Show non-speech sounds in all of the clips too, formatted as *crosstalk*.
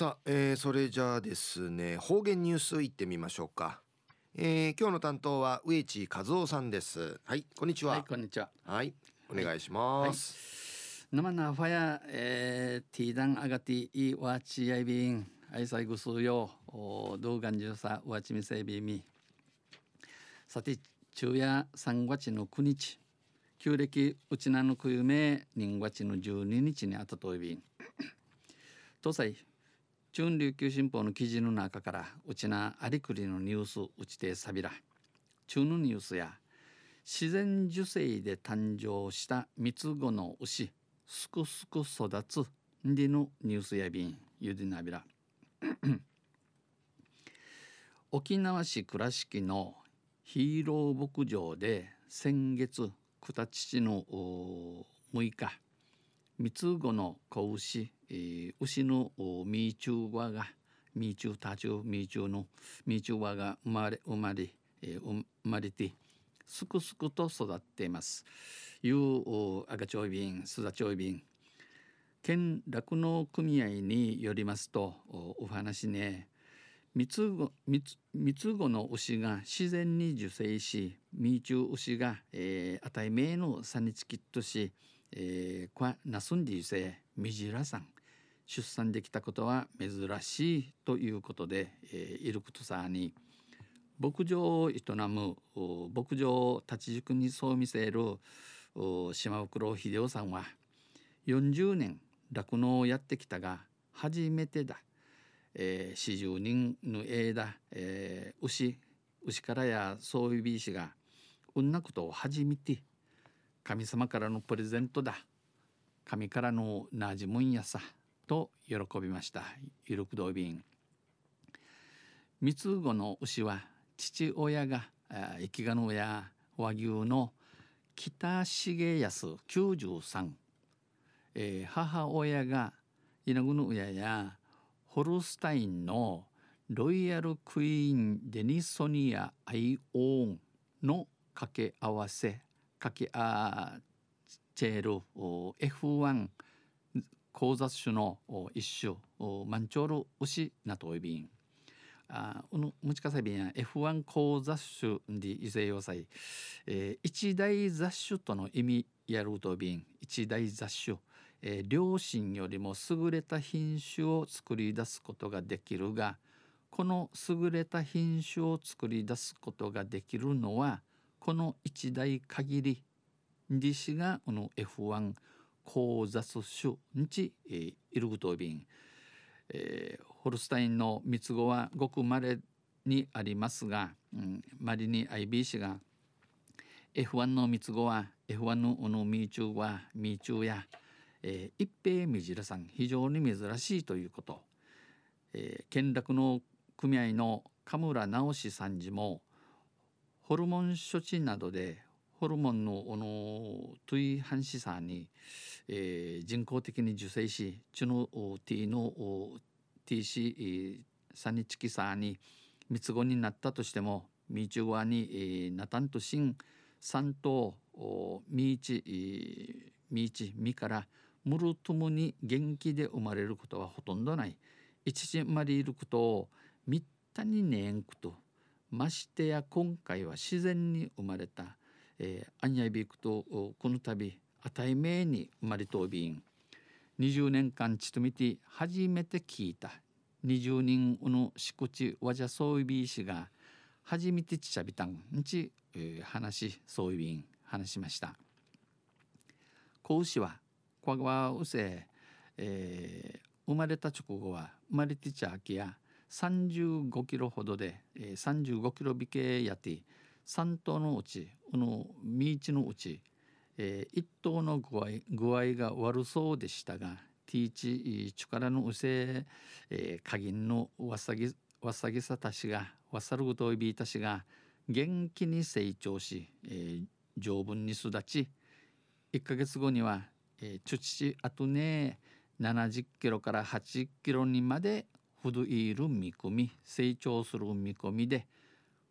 さあ、えー、それじゃあですね方言ニュースいってみましょうか、えー、今日の担当は植地和夫さんです。はいこんにちは。はいこんにちは。はいお願いします、はい、生なファヤ、えー、ティーダンアガティイワチヤイビン愛妻ぐすよ動画中さワチミセビミさて昼夜3月の9日。旧暦うちなのくゆめ人月の12日にあたといびん東西中琉球新報の記事の中からうちなありくりのニュースうちてさびら中のニュースや自然受精で誕生した三つ子の牛すくすく育つんでのニュースやびんゆでなびら *clears throat* 沖縄市倉敷のヒーロー牧場で先月九父の6日三つ子の子牛、えー、牛のミーチューワがミーチュータチューミーチューのミーチューワが生まれ生まれ、えー、生まれてすくすくと育っています。いう赤ちょい瓶、すだちょい瓶。県酪農組合によりますとお話ね三つ子三つ子の牛が自然に受精し未中牛が、えー、あたいめの三日きっとし、えー、こなすんでゆせみじらさん。出産できたことは珍しいということで、えー、いることさに牧場を営む牧場を立ち塾にそう見せる島袋秀夫さんは40年酪農をやってきたが初めてだ。えー、四十人の枝、えー、牛牛からやそういうビーシがうんなことを初めて神様からのプレゼントだ。神からのなじむんやさ。と喜びました。ゆるくどいびん三つ子の牛は父親が生きがのや和牛の北重安93、えー、母親が稲ぐの親やホルスタインのロイヤルクイーンデニソニア・アイオーンの掛け合わせ。掛けあチェール F1 交雑種の一種マンチョール牛なといびん。あうぬむちかさびんや F1 交雑種で異性要塞、えー、一大雑種との意味やるとびん。一大雑種。えー、両親よりも優れた品種を作り出すことができるがこの優れた品種を作り出すことができるのはこの一代限り自氏がこの F1 交雑種にち、えー、イルグトービン、えー、ホルスタインの三つ子はごくまれにありますが、うん、マリニ IB 氏が F1 の三つ子は F1 のこのミーチューはミーチューやえー、一平みじらさん非常に珍しいということ、えー、県楽の組合の神村直志さんじもホルモン処置などでホルモンのおのトゥイハンシさに、えー、人工的に受精しチュノティの TC サニチキサーに三つ子になったとしてもミーチュワに、えー、ナタンとシン三頭ミーチミーチミからムルトムに元気で生まれることはほとんどない。一時まりいることをみったにねんくと。ましてや今回は自然に生まれた、えー、アンヤイビクとこの度あたいめに生まれとびん。20年間ちとみて初めて聞いた20人のしこちわじゃそういびいしが初めてちちゃびたんち、えー、話そういびん話しました。子牛はここはうせ、えー、生まれた直後は生まれてちゃあきや35キロほどで、えー、35キロ引けやて3頭のうちこのミーチのうち、えー、1頭の具合具合が悪そうでしたがティーチ力のうせ、えー、加減のわさぎわさぎさたしがわさるぐといびいたしが元気に成長し、えー、丈夫に育ち1ヶ月後にはえー、チュチあとね70キロから80キロにまでほどいる見込み成長する見込みで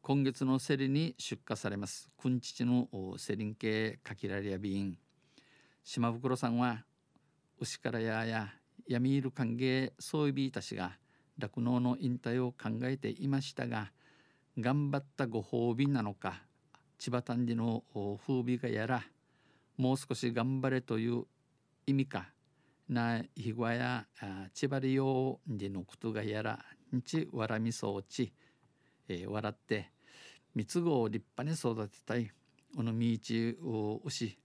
今月の競りに出荷されます。くんちちのセリン系かきらりやビン島袋さんは牛からやや闇いる歓迎そういびいたしが酪農の引退を考えていましたが頑張ったご褒美なのか千葉丹治の風美がやらもう少し頑張れという意味かなひごや千葉りようでのことがやらんちわらみそうち、えー、笑って三つ子を立派に育てたい。おのみいちを牛、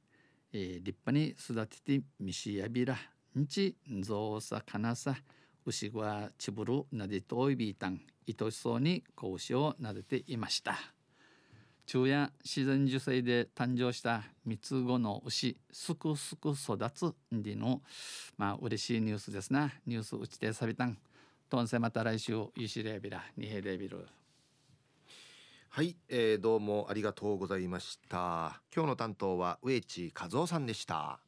えー、立派に育ててみしやびら。んちぞうさかなさ牛はちぶるなでといびいたん愛しそうに子牛を撫でていました。昼夜自然受精で誕生した三つ子の牛すくすく育つんでのまあ嬉しいニュースですな。ニュースうちてさびたんとんせまた来週ゆしれびらにへれびるはい、えー、どうもありがとうございました。今日の担当は植地和夫さんでした。